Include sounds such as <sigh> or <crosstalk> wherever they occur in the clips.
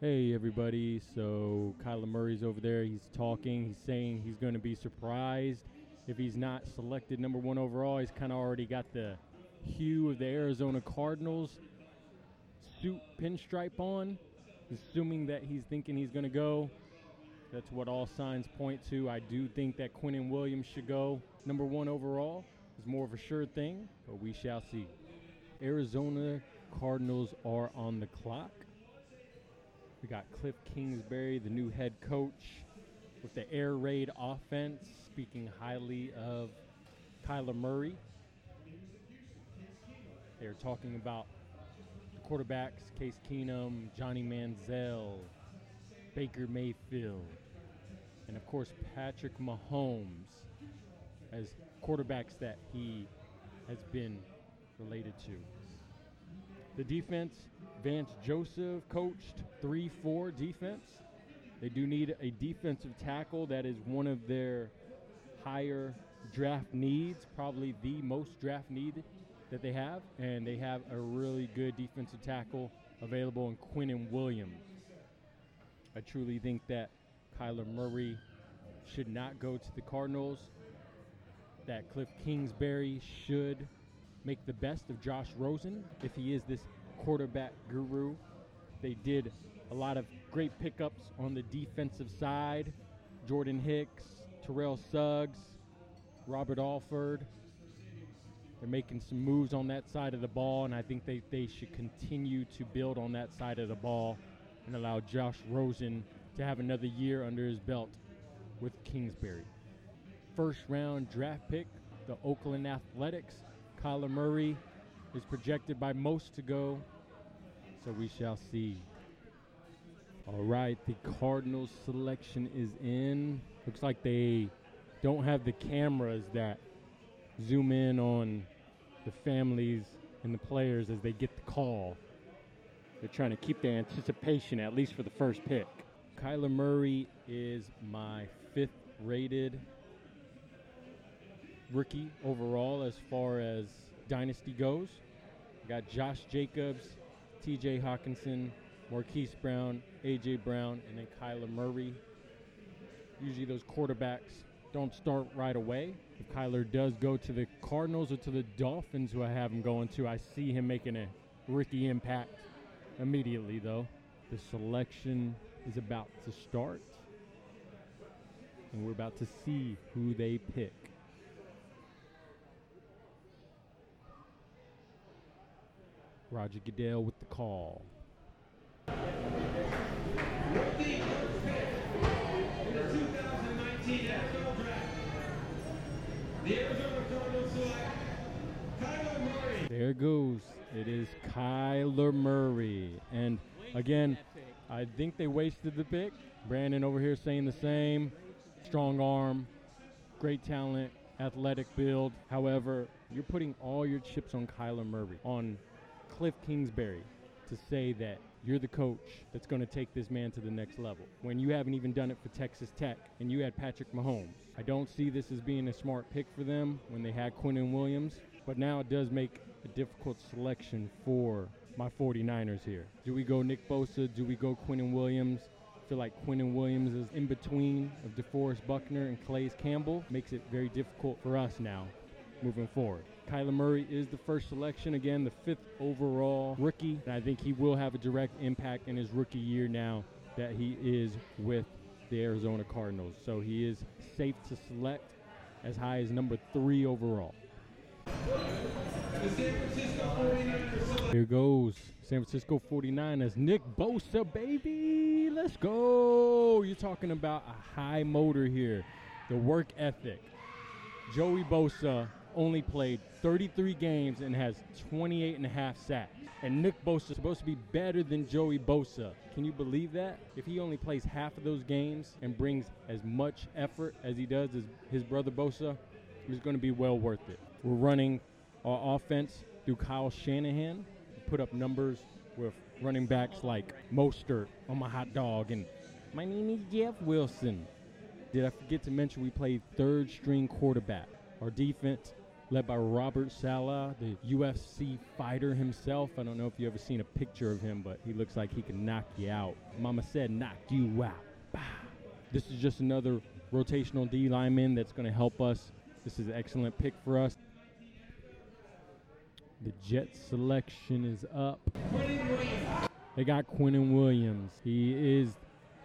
Hey everybody, so Kyler Murray's over there. He's talking. He's saying he's going to be surprised if he's not selected number one overall. He's kind of already got the hue of the Arizona Cardinals suit pinstripe on, assuming that he's thinking he's going to go. That's what all signs point to. I do think that Quinnen Williams should go number one overall. It's more of a sure thing, but we shall see. Arizona Cardinals are on the clock. We got Cliff Kingsbury, the new head coach, with the air raid offense, speaking highly of Kyler Murray. They're talking about the quarterbacks Case Keenum, Johnny Manziel, Baker Mayfield, and of course Patrick Mahomes as quarterbacks that he has been related to. The defense, Vance Joseph coached 3 4 defense. They do need a defensive tackle. That is one of their higher draft needs, probably the most draft need that they have. And they have a really good defensive tackle available in Quinnen Williams. I truly think that Kyler Murray should not go to the Cardinals, that Cliff Kingsbury should make the best of Josh Rosen if he is this quarterback guru. They did a lot of great pickups on the defensive side. Jordan Hicks, Terrell Suggs, Robert Alford. They're making some moves on that side of the ball, and I think they, they should continue to build on that side of the ball and allow Josh Rosen to have another year under his belt with Kingsbury. First round draft pick, the Oakland Athletics, Kyler Murray is projected by most to go, so we shall see. All right, the Cardinals selection is in. Looks like they don't have the cameras that zoom in on the families and the players as they get the call. They're trying to keep the anticipation, at least for the first pick. Kyler Murray is my fifth rated rookie overall as far as dynasty goes. got Josh Jacobs, TJ Hockenson, Marquise Brown, AJ Brown, and then Kyler Murray. Usually those quarterbacks don't start right away. If Kyler does go to the Cardinals or to the Dolphins, who I have him going to, I see him making a rookie impact immediately, though. The selection is about to start, and we're about to see who they pick. Roger Goodell with the call. Rookie first pick in the 2019 NFL Draft. The Arizona Cardinals select Kyler Murray. There goes. It is Kyler Murray. And again, I think they wasted the pick. Brandon over here saying the same. Strong arm, great talent, athletic build. However, you're putting all your chips on Kyler Murray, on Cliff Kingsbury, to say that you're the coach that's going to take this man to the next level when you haven't even done it for Texas Tech and you had Patrick Mahomes. I don't see this as being a smart pick for them when they had Quinnen Williams, but now it does make a difficult selection for my 49ers here. Do we go Nick Bosa? Do we go Quinnen Williams? I feel like Quinnen Williams is in between of DeForest Buckner and Calais Campbell. Makes it very difficult for us now moving forward. Kyler Murray is the first selection, again, the fifth overall rookie. And I think he will have a direct impact in his rookie year now that he is with the Arizona Cardinals. So he is safe to select as high as number three overall. The San Francisco 49ers select Here goes San Francisco 49ers. Nick Bosa, baby. Let's go. You're talking about a high motor here. The work ethic. Joey Bosa only played 33 games and has 28 and a half sacks. And Nick Bosa is supposed to be better than Joey Bosa. Can you believe that? If he only plays half of those games and brings as much effort as he does as his brother Bosa, it's going to be well worth it. We're running our offense through Kyle Shanahan, put up numbers with running backs like Mostert on my hot dog and my name is Jeff Wilson. Did I forget to mention we played third string quarterback? Our defense led by Robert Saleh, the UFC fighter himself. I don't know if you ever seen a picture of him, but he looks like he can knock you out. Mama said, knock you out. Bah. This is just another rotational D lineman that's going to help us. This is an excellent pick for us. The Jet selection is up. They got Quinnen Williams. He is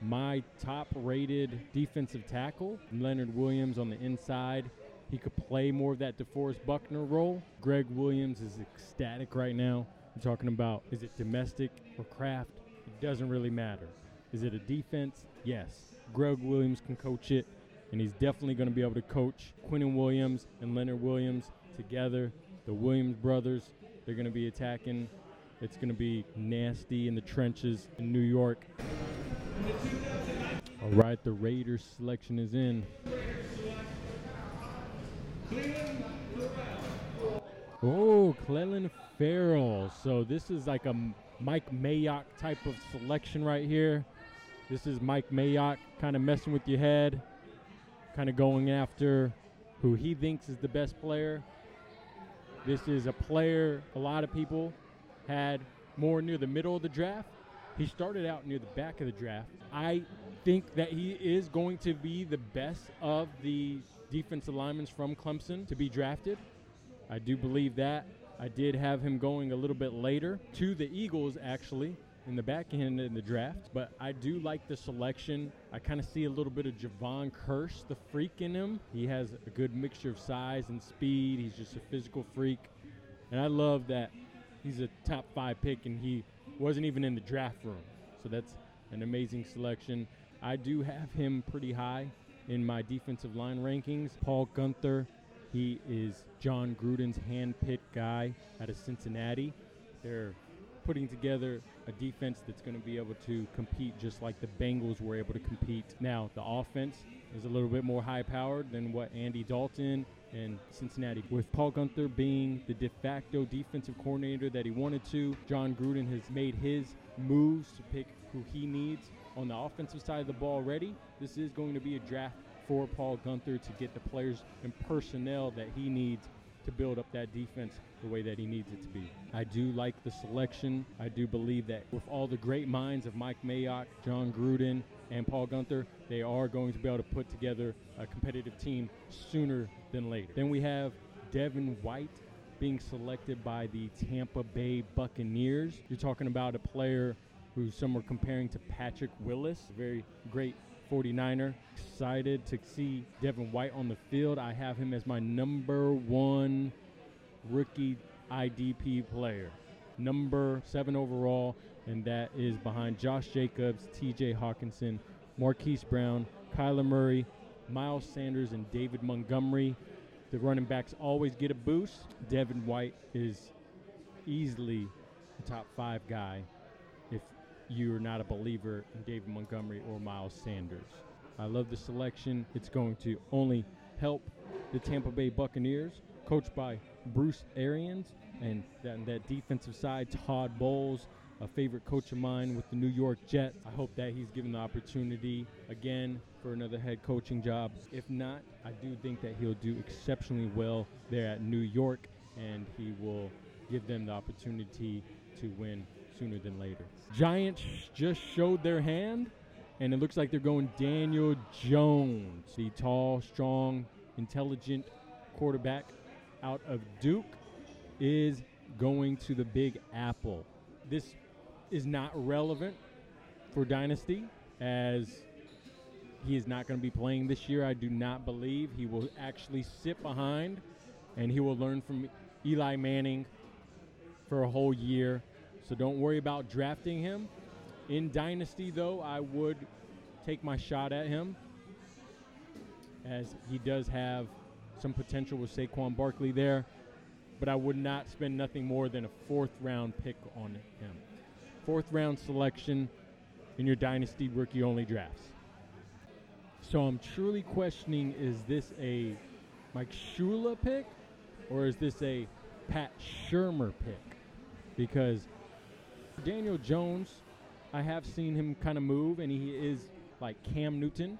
my top rated defensive tackle. Leonard Williams on the inside. He could play more of that DeForest Buckner role. Gregg Williams is ecstatic right now. I'm talking about is it domestic or craft? It doesn't really matter. Is it a defense? Yes. Gregg Williams can coach it, and he's definitely going to be able to coach Quinnen Williams and Leonard Williams together. The Williams brothers, they're going to be attacking. It's going to be nasty in the trenches in New York. All right, the Raiders selection is in. Oh, Clelin Ferrell. So this is like a Mike Mayock type of selection right here. This is Mike Mayock kind of messing with your head, kind of going after who he thinks is the best player. This is a player a lot of people had more near the middle of the draft. He started out near the back of the draft. I think that he is going to be the best of the defensive linemen from Clemson to be drafted. I do believe that. I did have him going a little bit later to the Eagles, actually, in the back end in the draft. But I do like the selection. I kind of see a little bit of Jevon Kearse, the freak in him. He has a good mixture of size and speed. He's just a physical freak. And I love that he's a top five pick and he wasn't even in the draft room. So that's an amazing selection. I do have him pretty high in my defensive line rankings. Paul Guenther, he is Jon Gruden's hand-picked guy out of Cincinnati. They're putting together a defense that's going to be able to compete just like the Bengals were able to compete. Now, the offense is a little bit more high-powered than what Andy Dalton and Cincinnati. With Paul Guenther being the de facto defensive coordinator that he wanted to, Jon Gruden has made his moves to pick who he needs on the offensive side of the ball already. This is going to be a draft for Paul Guenther to get the players and personnel that he needs to build up that defense the way that he needs it to be. I do like the selection. I do believe that with all the great minds of Mike Mayock, Jon Gruden, and Paul Guenther, they are going to be able to put together a competitive team sooner than later. Then we have Devin White being selected by the Tampa Bay Buccaneers. You're talking about a player who some are comparing to Patrick Willis, a very great 49er. Excited to see Devin White on the field. I have him as my number one rookie IDP player, number seven overall, and that is behind Josh Jacobs, TJ Hockenson, Marquise Brown, Kyler Murray, Miles Sanders, and David Montgomery. The running backs always get a boost. Devin White is easily the top five guy you're not a believer in David Montgomery or Miles Sanders. I love the selection. It's going to only help the Tampa Bay Buccaneers, coached by Bruce Arians, and that, that defensive side, Todd Bowles, a favorite coach of mine with the New York Jets. I hope that he's given the opportunity again for another head coaching job. If not, I do think that he'll do exceptionally well there at New York, and he will give them the opportunity to win sooner than later. Giants just showed their hand, and it looks like they're going Daniel Jones, the tall, strong, intelligent quarterback out of Duke, is going to the Big Apple. This is not relevant for Dynasty as he is not going to be playing this year. I do not believe he will actually sit behind and he will learn from Eli Manning for a whole year. So don't worry about drafting him. In Dynasty, though, I would take my shot at him as he does have some potential with Saquon Barkley there. But I would not spend nothing more than a fourth round pick on him. Fourth round selection in your Dynasty rookie only drafts. So I'm truly questioning is this a Mike Shula pick or is this a Pat Shurmur pick? Because Daniel Jones, I have seen him kind of move, and he is like Cam Newton,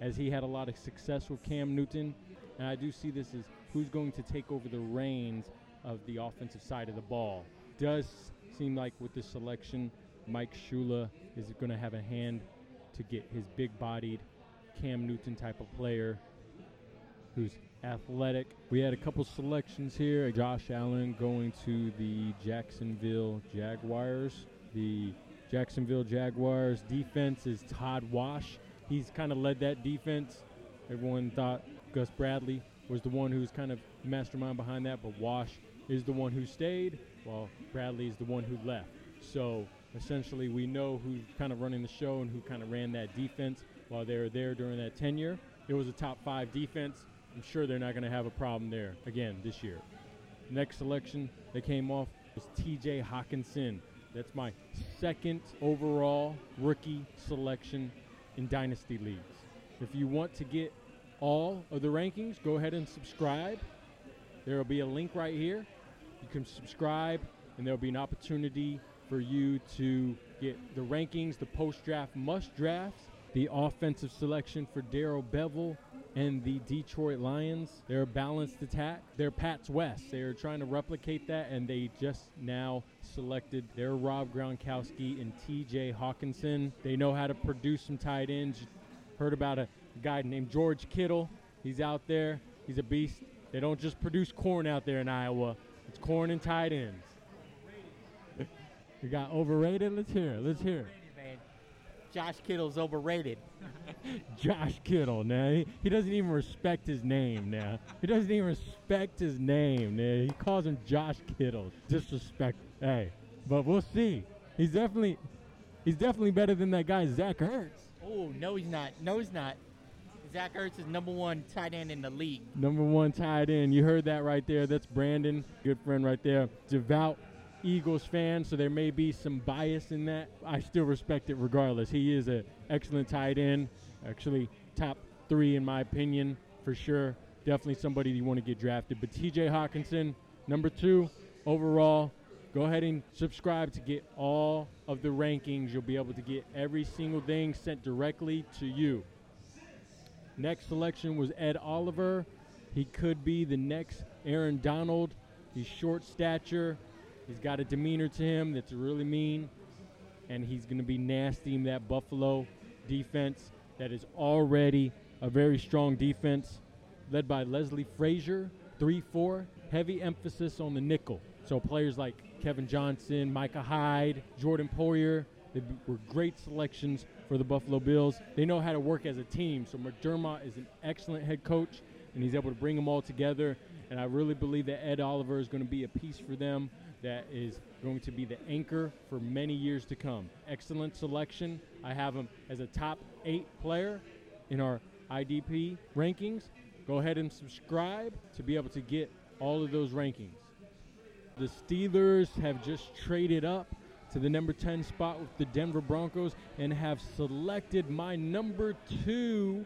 as he had a lot of success with Cam Newton. And I do see this as who's going to take over the reins of the offensive side of the ball. Does seem like with this selection, Mike Shula is going to have a hand to get his big bodied Cam Newton type of player who's athletic. We had a couple selections here. Josh Allen going to the Jacksonville Jaguars. The Jacksonville Jaguars defense is Todd Wash. He's kind of led that defense. Everyone thought Gus Bradley was the one who's kind of mastermind behind that, but Wash is the one who stayed, while Bradley is the one who left. So essentially, we know who's kind of running the show and who kind of ran that defense while they were there during that tenure. It was a top five defense. I'm sure they're not going to have a problem there again this year. Next selection that came off was TJ Hockenson. That's my second overall rookie selection in Dynasty Leagues. If you want to get all of the rankings, go ahead and subscribe. There will be a link right here. You can subscribe, and there will be an opportunity for you to get the rankings, the post draft must drafts, the offensive selection for Darrell Bevell, and the Detroit Lions. They're a balanced attack. They're Pats West. They're trying to replicate that, and they just now selected their Rob Gronkowski and T.J. Hockenson. They know how to produce some tight ends. Heard about a guy named George Kittle. He's out there. He's a beast. They don't just produce corn out there in Iowa. It's corn and tight ends. we got overrated. Let's hear it. Let's hear it. Josh Kittle's overrated. <laughs> Josh Kittle. Now he, he doesn't even respect his name. Now he doesn't even respect his name. Now he calls him Josh Kittle. Disrespect. Hey, but we'll see. He's definitely he's definitely better than that guy Zach Ertz. Oh no, he's not. No, he's not. Zach Ertz is number one tight end in the league. Number one tight end. You heard that right there. That's Brandon, good friend right there. Devout Eagles fan, so there may be some bias in that. I still respect it regardless. He is an excellent tight end. Actually, top three in my opinion, for sure. Definitely somebody you want to get drafted. But TJ Hockenson, number two overall. Go ahead and subscribe to get all of the rankings. You'll be able to get every single thing sent directly to you. Next selection was Ed Oliver. He could be the next Aaron Donald. He's short stature. He's got a demeanor to him that's really mean. And he's going to be nasty in that Buffalo defense that is already a very strong defense, led by Leslie Frazier, 3 4. Heavy emphasis on the nickel. So players like Kevin Johnson, Micah Hyde, Jordan Poyer, they were great selections for the Buffalo Bills. They know how to work as a team. So McDermott is an excellent head coach, and he's able to bring them all together. And I really believe that Ed Oliver is going to be a piece for them that is going to be the anchor for many years to come. Excellent selection. I have him as a top eight player in our IDP rankings. Go ahead and subscribe to be able to get all of those rankings. The Steelers have just traded up to the number 10 spot with the Denver Broncos and have selected my number two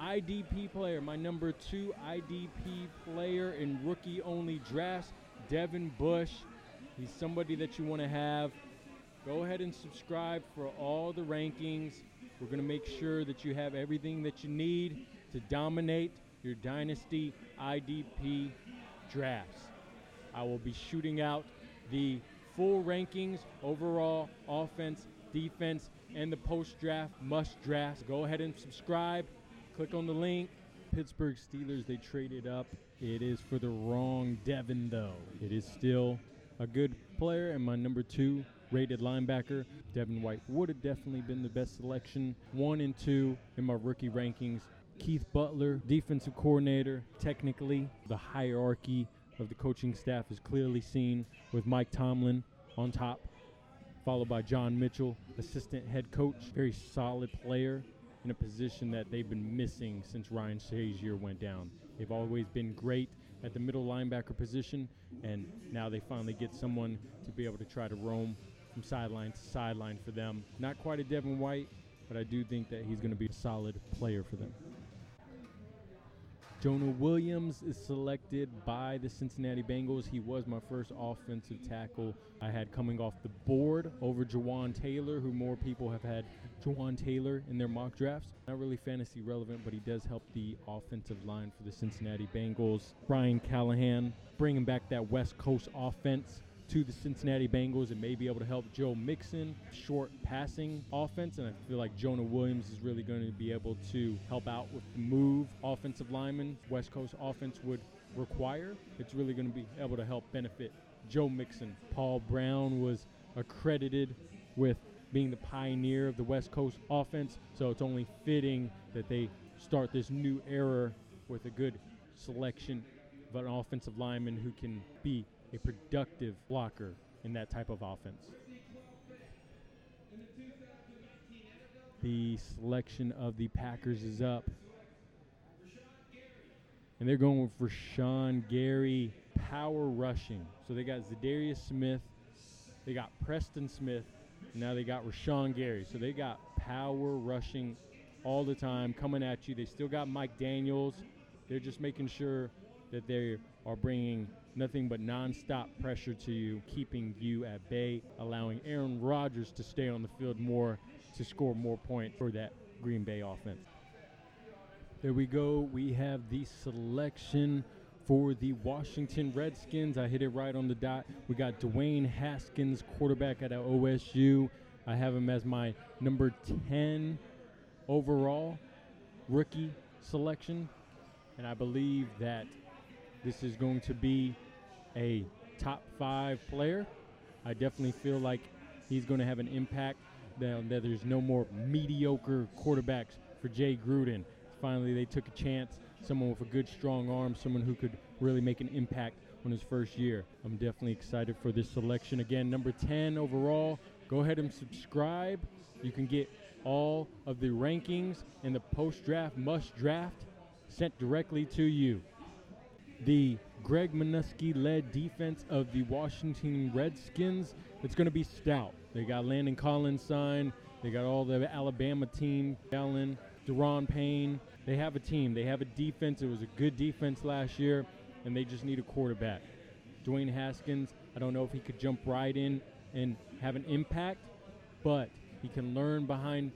IDP player, my number two IDP player in rookie only drafts, Devin Bush. He's somebody that you want to have. Go ahead and subscribe for all the rankings. We're going to make sure that you have everything that you need to dominate your Dynasty IDP drafts. I will be shooting out the full rankings, overall offense, defense, and the post draft must drafts. Go ahead and subscribe. Click on the link. Pittsburgh Steelers, they traded up. It is for the wrong Devin, though. It is still a good player, and my number two rated linebacker, Devin White, would have definitely been the best selection. One and two in my rookie rankings. Keith Butler, defensive coordinator, technically, the hierarchy of the coaching staff is clearly seen with Mike Tomlin on top, followed by John Mitchell, assistant head coach, very solid player in a position that they've been missing since Ryan Shazier went down. They've always been great at the middle linebacker position, and now they finally get someone to be able to try to roam from sideline to sideline for them. Not quite a Devin White, but I do think that he's going to be a solid player for them. Jonah Williams is selected by the Cincinnati Bengals. He was my first offensive tackle I had coming off the board over Jawaan Taylor, who more people have had Jawaan Taylor in their mock drafts. Not really fantasy relevant, but he does help the offensive line for the Cincinnati Bengals. Brian Callahan bringing back that West Coast offense to the Cincinnati Bengals and may be able to help Joe Mixon short passing offense. And I feel like Jonah Williams is really going to be able to help out with the move offensive lineman West Coast offense would require. It's really going to be able to help benefit Joe Mixon. Paul Brown was accredited with being the pioneer of the West Coast offense, so it's only fitting that they start this new era with a good selection of an offensive lineman who can be a productive blocker in that type of offense. The selection of the Packers is up. And they're going for Sean Gary power rushing. So they got Za'Darius Smith, they got Preston Smith, now they got Rashan Gary. So they got power rushing all the time coming at you. They still got Mike Daniels. They're just making sure that they are bringing nothing but nonstop pressure to you, keeping you at bay, allowing Aaron Rodgers to stay on the field more to score more points for that Green Bay offense. There we go. We have the selection for the Washington Redskins. I hit it right on the dot. We got Dwayne Haskins, quarterback at OSU. I have him as my number 10 overall rookie selection. And I believe that this is going to be a top five player. I definitely feel like he's going to have an impact. That, there's no more mediocre quarterbacks for Jay Gruden. Finally, they took a chance. Someone with a good, strong arm, someone who could really make an impact on his first year. I'm definitely excited for this selection. Again, number 10 overall. Go ahead and subscribe. You can get all of the rankings and the post draft must draft sent directly to you. The Greg Manusky led defense of the Washington Redskins, it's going to be stout. They got Landon Collins signed. They got all the Alabama team, Allen, Da'Ron Payne. They have a team. They have a defense. It was a good defense last year, and they just need a quarterback. Dwayne Haskins, I don't know if he could jump right in and have an impact, but he can learn behind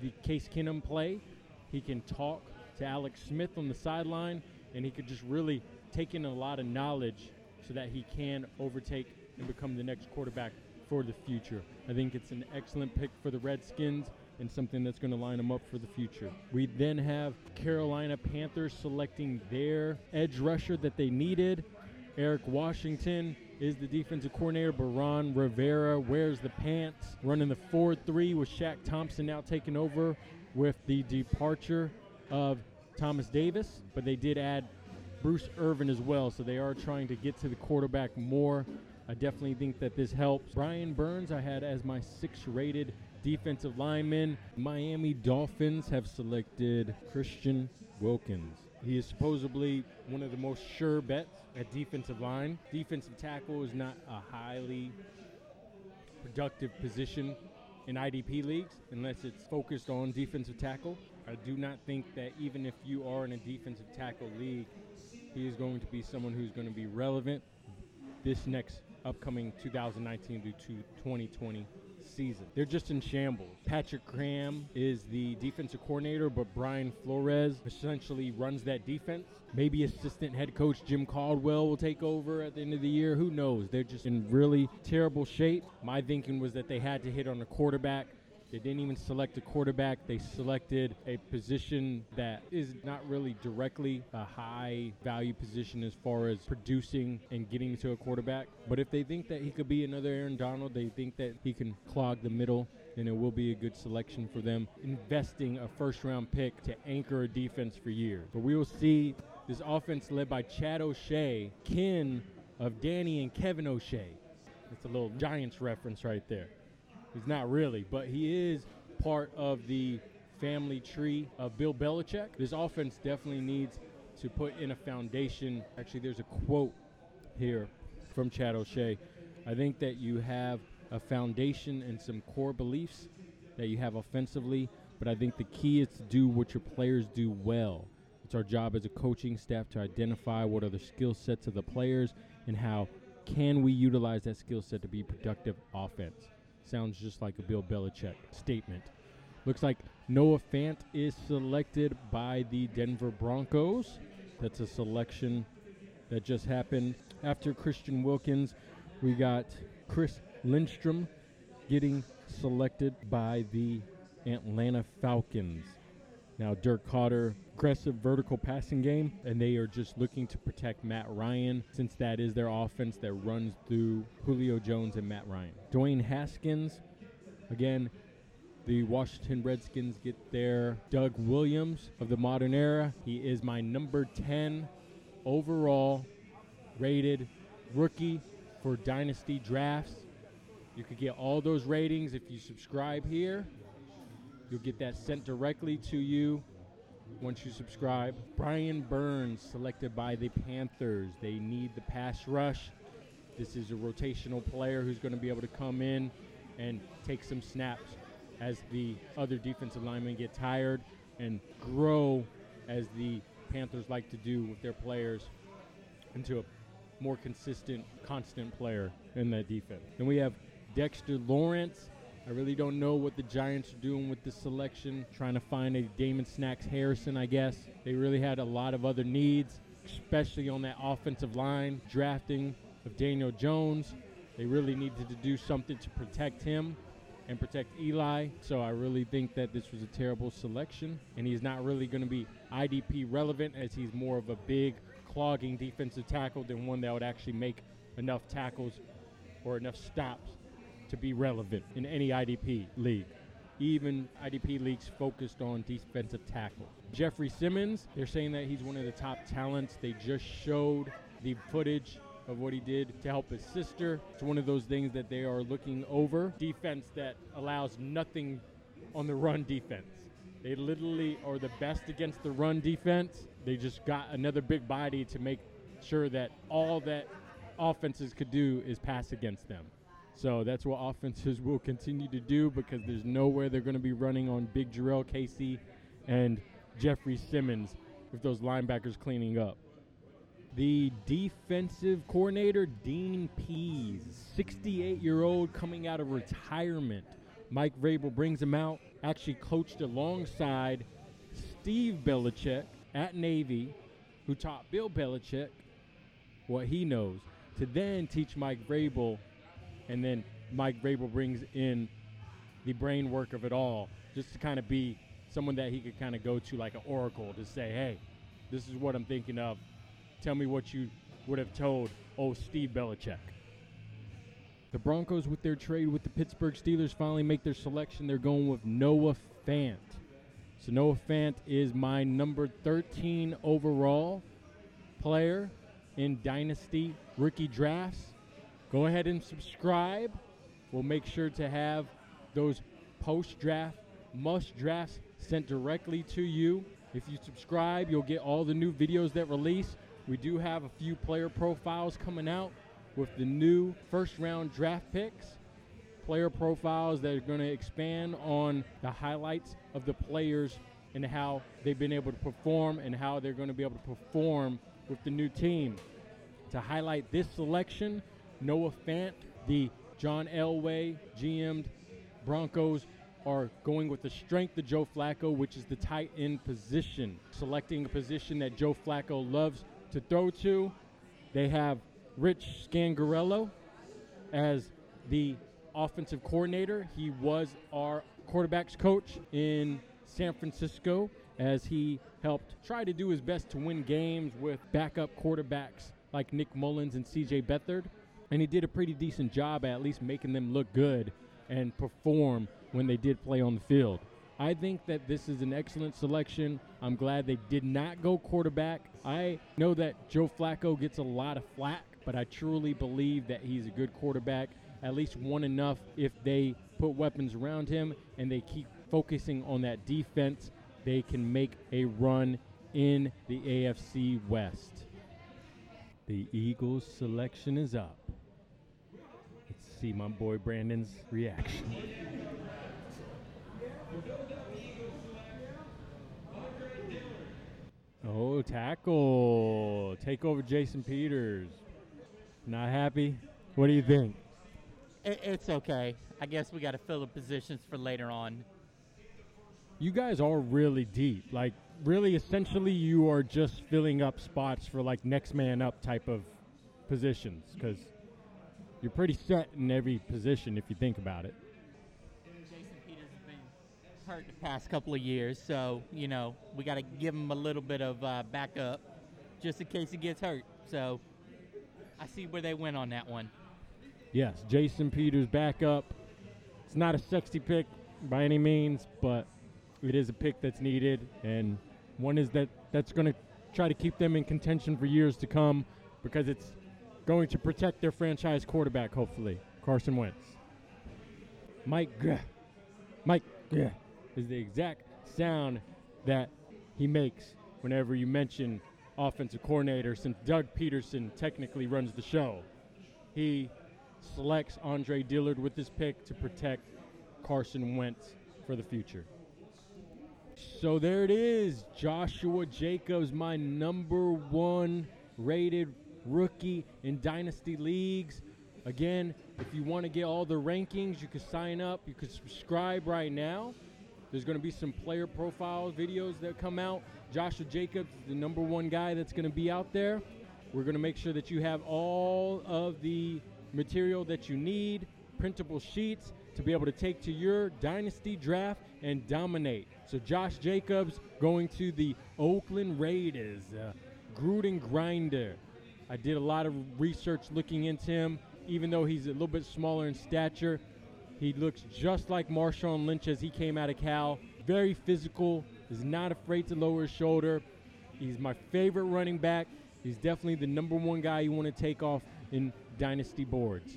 the Case Keenum play. He can talk to Alex Smith on the sideline, and he could just really take in a lot of knowledge so that he can overtake and become the next quarterback for the future. I think it's an excellent pick for the Redskins and something that's going to line them up for the future. We then have Carolina Panthers selecting their edge rusher that they needed. Eric Washington is the defensive coordinator, Baron Rivera wears the pants, running the 4 3 with Shaq Thompson now taking over with the departure of Thomas Davis. But they did add Bruce Irvin as well, so they are trying to get to the quarterback more. I definitely think that this helps. Brian Burns, I had as my sixth rated defensive lineman. Miami Dolphins have selected Christian Wilkins. He is supposedly one of the most sure bets at defensive line. Defensive tackle is not a highly productive position in IDP leagues unless it's focused on defensive tackle. I do not think that even if you are in a defensive tackle league, he is going to be someone who's going to be relevant this next upcoming 2019 to 2020 season. They're just in shambles. Patrick Graham is the defensive coordinator, but Brian Flores essentially runs that defense. Maybe assistant head coach Jim Caldwell will take over at the end of the year. Who knows? They're just in really terrible shape. My thinking was that they had to hit on a quarterback. They didn't even select a quarterback. They selected a position that is not really directly a high value position as far as producing and getting to a quarterback. But if they think that he could be another Aaron Donald, they think that he can clog the middle, then it will be a good selection for them. Investing a first round pick to anchor a defense for years. But we will see this offense led by Chad O'Shea, kin of Danny and Kevin O'Shea. It's a little Giants reference right there. He's not really, but he is part of the family tree of Bill Belichick. This offense definitely needs to put in a foundation. Actually, there's a quote here from Chad O'Shea. I think that you have a foundation and some core beliefs that you have offensively, but I think the key is to do what your players do well. It's our job as a coaching staff to identify what are the skill sets of the players and how can we utilize that skill set to be productive offense. Sounds just like a Bill Belichick statement. Looks like Noah Fant is selected by the Denver Broncos. That's a selection that just happened after Christian Wilkins. We got Chris Lindstrom getting selected by the Atlanta Falcons. Now, Dirk Koetter, aggressive vertical passing game, and they are just looking to protect Matt Ryan since that is their offense that runs through Julio Jones and Matt Ryan. Dwayne Haskins, again, the Washington Redskins get their Doug Williams of the modern era. He is my number 10 overall rated rookie for Dynasty drafts. You could get all those ratings if you subscribe here. You'll get that sent directly to you once you subscribe. Brian Burns, selected by the Panthers. They need the pass rush. This is a rotational player who's going to be able to come in and take some snaps as the other defensive linemen get tired and grow as the Panthers like to do with their players into a more consistent, constant player in that defense. Then we have Dexter Lawrence. I really don't know what the Giants are doing with this selection, trying to find a Damon Snacks Harrison, I guess. They really had a lot of other needs, especially on that offensive line, drafting of Daniel Jones. They really needed to do something to protect him and protect Eli. So I really think that this was a terrible selection, and he's not really going to be IDP relevant as he's more of a big, clogging defensive tackle than one that would actually make enough tackles or enough stops to be relevant in any IDP league. Even IDP leagues focused on defensive tackle. Jeffrey Simmons, they're saying that he's one of the top talents. They just showed the footage of what he did to help his sister. It's one of those things that they are looking over. Defense that allows nothing on the run defense. They literally are the best against the run defense. They just got another big body to make sure that all that offenses could do is pass against them. So that's what offenses will continue to do because there's nowhere they're going to be running on Big Jurrell Casey and Jeffrey Simmons with those linebackers cleaning up. The defensive coordinator, Dean Pees, 68 year old coming out of retirement. Mike Vrabel brings him out, actually coached alongside Steve Belichick at Navy, who taught Bill Belichick what he knows, to then teach Mike Vrabel, and then Mike Vrabel brings in the brain work of it all, just to kind of be someone that he could kind of go to like an oracle to say, hey, this is what I'm thinking of. Tell me what you would have told, oh, Steve Belichick. The Broncos, with their trade with the Pittsburgh Steelers, finally make their selection. They're going with Noah Fant. So Noah Fant is my number 13 overall player in Dynasty rookie drafts. Go ahead and subscribe. We'll make sure to have those post draft, must drafts sent directly to you. If you subscribe, you'll get all the new videos that release. We do have a few player profiles coming out with the new first round draft picks. Player profiles that are going to expand on the highlights of the players and how they've been able to perform and how they're going to be able to perform with the new team. To highlight this selection, Noah Fant, the John Elway GM'd Broncos are going with the strength of Joe Flacco, which is the tight end position, selecting a position that Joe Flacco loves to throw to. They have Rich Scangarello as the offensive coordinator. He was our quarterbacks coach in San Francisco as he helped try to do his best to win games with backup quarterbacks like Nick Mullens and CJ Beathard. And he did a pretty decent job at least making them look good and perform when they did play on the field. I think that this is an excellent selection. I'm glad they did not go quarterback. I know that Joe Flacco gets a lot of flack, but I truly believe that he's a good quarterback, at least one enough if they put weapons around him and they keep focusing on that defense, they can make a run in the AFC West. The Eagles selection is up. See my boy Brandon's reaction. Oh, tackle. Take over Jason Peters. Not happy? What do you think? It, it's okay. I guess we got to fill the positions for later on. You guys are really deep. Like, really, essentially, you are just filling up spots for like next man up type of positions because you're pretty set in every position if you think about it. Jason Peters has been hurt the past couple of years, so you know we got to give him a little bit of uh, backup just in case he gets hurt. So I see where they went on that one. Yes, Jason Peters backup. It's not a sexy pick by any means, but it is a pick that's needed, and one is that that's going to try to keep them in contention for years to come because it's going to protect their franchise quarterback, hopefully, Carson Wentz. Mike Greh. Mike is the exact sound that he makes whenever you mention offensive coordinator, since Doug Pederson technically runs the show. He selects Andre Dillard with his pick to protect Carson Wentz for the future. So there it is. Joshua Jacobs, my number one rated rookie in Dynasty Leagues. Again, if you want to get all the rankings, you can sign up. You can subscribe right now. There's going to be some player profile videos that come out. Joshua Jacobs the number one guy that's going to be out there. We're going to make sure that you have all of the material that you need, printable sheets to be able to take to your dynasty draft and dominate. So Josh Jacobs going to the Oakland Raiders, uh, Gruden Grinder. I did a lot of research looking into him. Even though he's a little bit smaller in stature, he looks just like Marshawn Lynch as he came out of Cal. Very physical, is not afraid to lower his shoulder. He's my favorite running back. He's definitely the number one guy you want to take off in dynasty boards.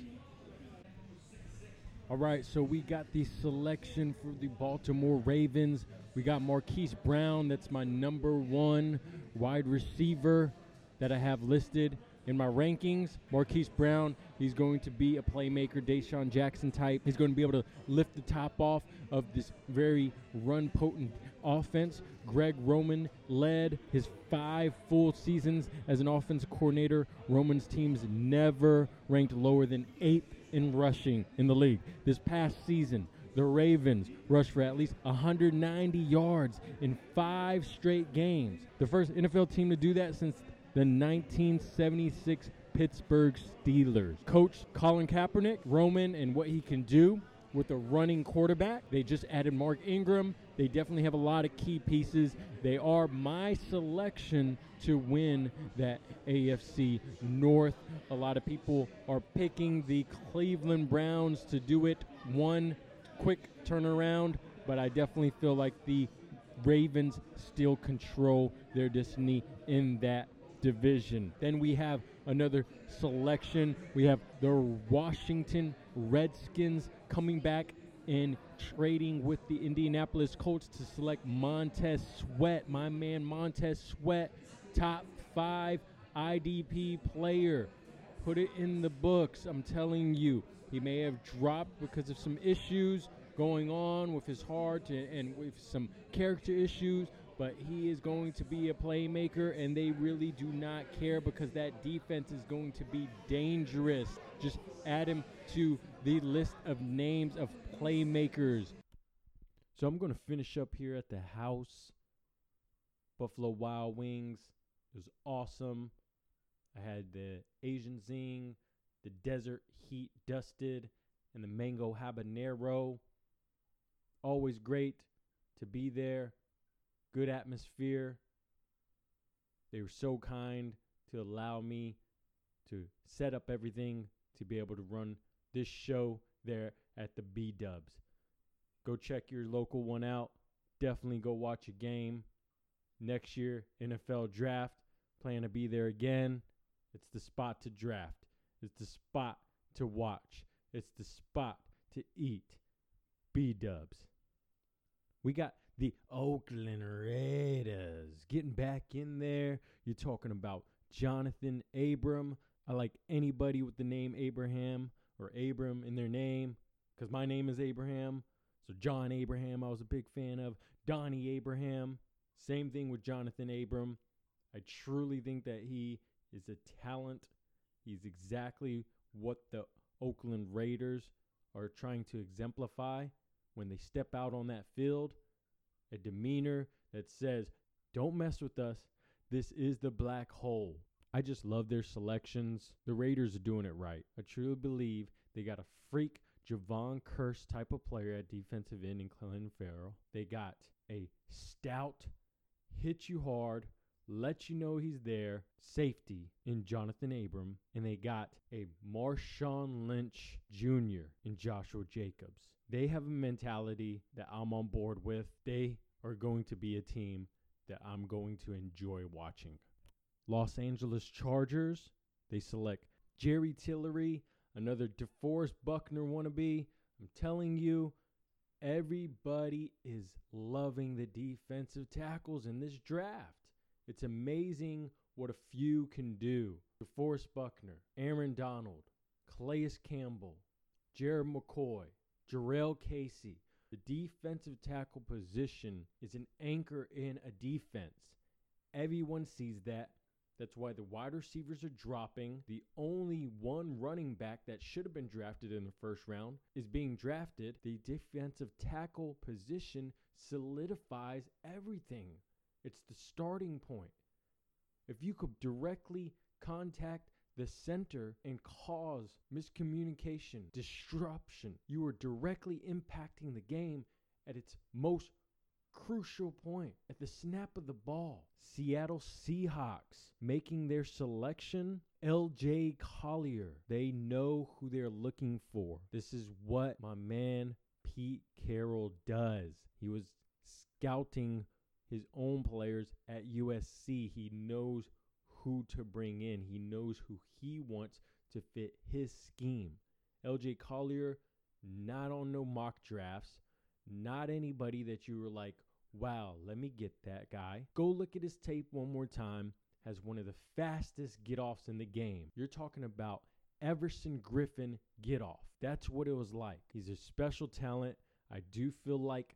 All right, so we got the selection for the Baltimore Ravens. We got Marquise Brown, that's my number one wide receiver that I have listed in my rankings. Marquise Brown, he's going to be a playmaker, DeSean Jackson type. He's going to be able to lift the top off of this very run potent offense. Greg Roman led his five full seasons as an offensive coordinator. Roman's teams never ranked lower than eighth in rushing in the league. This past season, the Ravens rushed for at least 190 yards in five straight games. The first NFL team to do that since the 1976 Pittsburgh Steelers. Coach Colin Kaepernick, Roman, and what he can do with a running quarterback. They just added Mark Ingram. They definitely have a lot of key pieces. They are my selection to win that AFC North. A lot of people are picking the Cleveland Browns to do it one quick turnaround, but I definitely feel like the Ravens still control their destiny in that division. Then we have another selection. We have the Washington Redskins coming back and trading with the Indianapolis Colts to select Montez Sweat, my man Montez Sweat, top five IDP player. Put it in the books. I'm telling you, he may have dropped because of some issues going on with his heart and, and with some character issues, but he is going to be a playmaker, and they really do not care because that defense is going to be dangerous. Just add him to the list of names of playmakers. So I'm going to finish up here at the house. Buffalo Wild Wings. It was awesome. I had the Asian Zing, the Desert Heat Dusted, and the Mango Habanero. Always great to be there. Good atmosphere. They were so kind to allow me to set up everything to be able to run this show there at the B Dubs. Go check your local one out. Definitely go watch a game. Next year, NFL draft. Plan to be there again. It's the spot to draft. It's the spot to watch. It's the spot to eat. B Dubs. We got the Oakland Raiders getting back in there. You're talking about Jonathan Abram. I like anybody with the name Abraham or Abram in their name because my name is Abraham. So John Abraham, I was a big fan of. Donnie Abraham, same thing with Jonathan Abram. I truly think that he is a talent. He's exactly what the Oakland Raiders are trying to exemplify when they step out on that field. A demeanor that says, don't mess with us. This is the black hole. I just love their selections. The Raiders are doing it right. I truly believe they got a freak Jevon Kearse type of player at defensive end in Clelin Ferrell. They got a stout, hit you hard, let you know he's there, safety in Jonathan Abram, and they got a Marshawn Lynch Jr. in Joshua Jacobs. They have a mentality that I'm on board with. They are going to be a team that I'm going to enjoy watching. Los Angeles Chargers, they select Jerry Tillery, another DeForest Buckner wannabe. I'm telling you, everybody is loving the defensive tackles in this draft. It's amazing what a few can do. DeForest Buckner, Aaron Donald, Calais Campbell, Gerald McCoy, Jurrell Casey. The defensive tackle position is an anchor in a defense. Everyone sees that. That's why the wide receivers are dropping. The only one running back that should have been drafted in the first round is being drafted. The defensive tackle position solidifies everything. It's the starting point. If you could directly contact the center and cause miscommunication, disruption, you are directly impacting the game at its most crucial point at the snap of the ball. Seattle Seahawks making their selection. LJ Collier. They know who they're looking for. This is what my man Pete Carroll does. He was scouting his own players at USC. He knows who to bring in, he knows who he wants to fit his scheme. LJ Collier, not on no mock drafts, not anybody that you were like, wow, let me get that guy. Go look at his tape one more time. Has one of the fastest get offs in the game. You're talking about Everson Griffen get off. That's what it was like. He's a special talent. I do feel like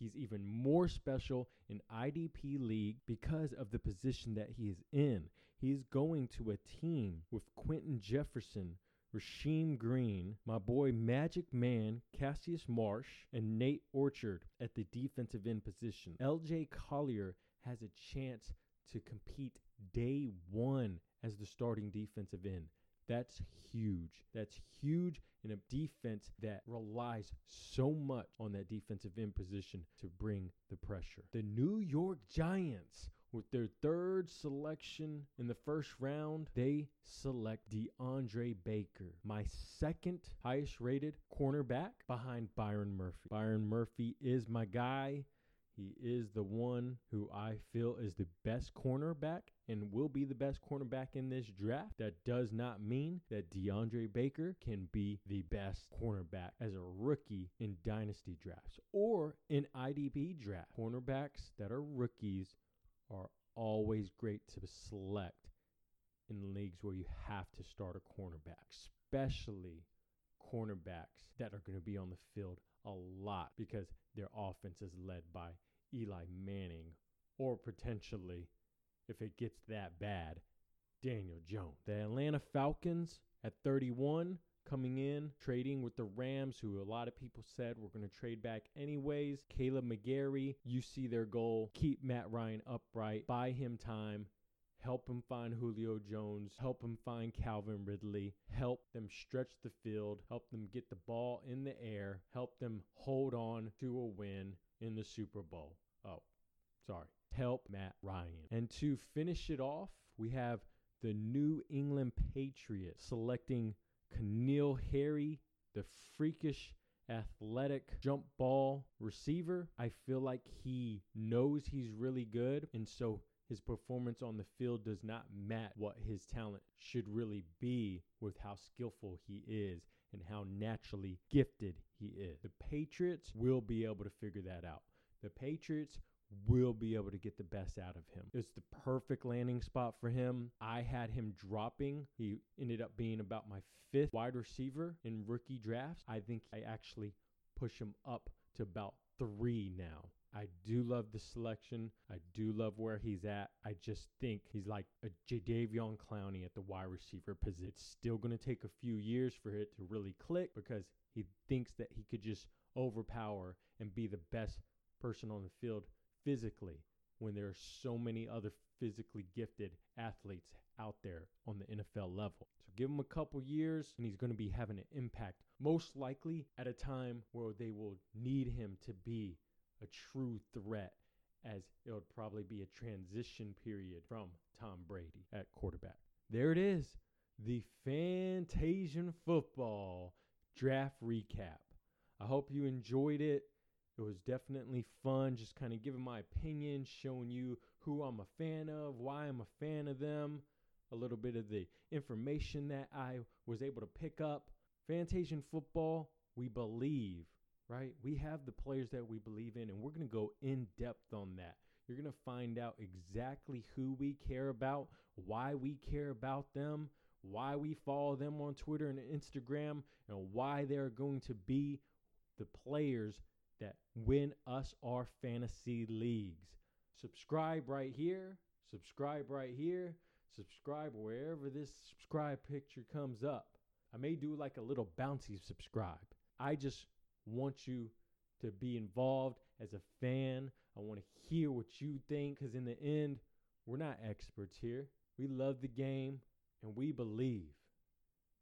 He's even more special in IDP League because of the position that he is in. He's going to a team with Quinton Jefferson, Rasheem Green, my boy Magic Man, Cassius Marsh, and Nate Orchard at the defensive end position. LJ Collier has a chance to compete day one as the starting defensive end. That's huge. That's huge in a defense that relies so much on that defensive end position to bring the pressure. The New York Giants, with their third selection in the first round, they select DeAndre Baker, my second highest rated cornerback behind Byron Murphy. Byron Murphy is my guy. He is the one who I feel is the best cornerback and will be the best cornerback in this draft. That does not mean that DeAndre Baker can be the best cornerback as a rookie in dynasty drafts or in IDP draft. Cornerbacks that are rookies are always great to select in leagues where you have to start a cornerback, especially cornerbacks that are going to be on the field a lot because their offense is led by Eli Manning or potentially, if it gets that bad, Daniel Jones. The Atlanta Falcons at 31 coming in, trading with the Rams, who a lot of people said were going to trade back anyways. Kaleb McGary, you see their goal. Keep Matt Ryan upright, buy him time, help him find Julio Jones, help him find Calvin Ridley, help them stretch the field, help them get the ball in the air, help them hold on to a win in the Super Bowl. Oh, sorry. Help Matt Ryan. And to finish it off, we have the New England Patriots selecting N'Keal Harry, the freakish athletic jump ball receiver. I feel like he knows he's really good. And so his performance on the field does not match what his talent should really be with how skillful he is and how naturally gifted he is. The Patriots will be able to figure that out. The Patriots will be able to get the best out of him. It's the perfect landing spot for him. I had him dropping. He ended up being about my fifth wide receiver in rookie drafts. I think I actually push him up to about three now I do love the selection. I do love where he's at. I just think he's like a Jadeveon Clowney at the wide receiver position. It's still going to take a few years for it to really click because he thinks that he could just overpower and be the best person on the field physically when there are so many other physically gifted athletes out there on the NFL level. So give him a couple years and he's going to be having an impact, most likely at a time where they will need him to be a true threat, as it would probably be a transition period from Tom Brady at quarterback. There it is, the Fantasian Football Draft Recap. I hope you enjoyed it. It was definitely fun, just kind of giving my opinion, showing you who I'm a fan of, why I'm a fan of them, a little bit of the information that I was able to pick up. Fantasian football, we believe, right? We have the players that we believe in, and we're going to go in depth on that. You're going to find out exactly who we care about, why we care about them, why we follow them on Twitter and Instagram, and why they're going to be the players that win us our fantasy leagues. Subscribe right here, subscribe right here, subscribe wherever this subscribe picture comes up. I may do like a little bouncy subscribe. I just want you to be involved as a fan. I want to hear what you think because, in the end, we're not experts here. We love the game and we believe.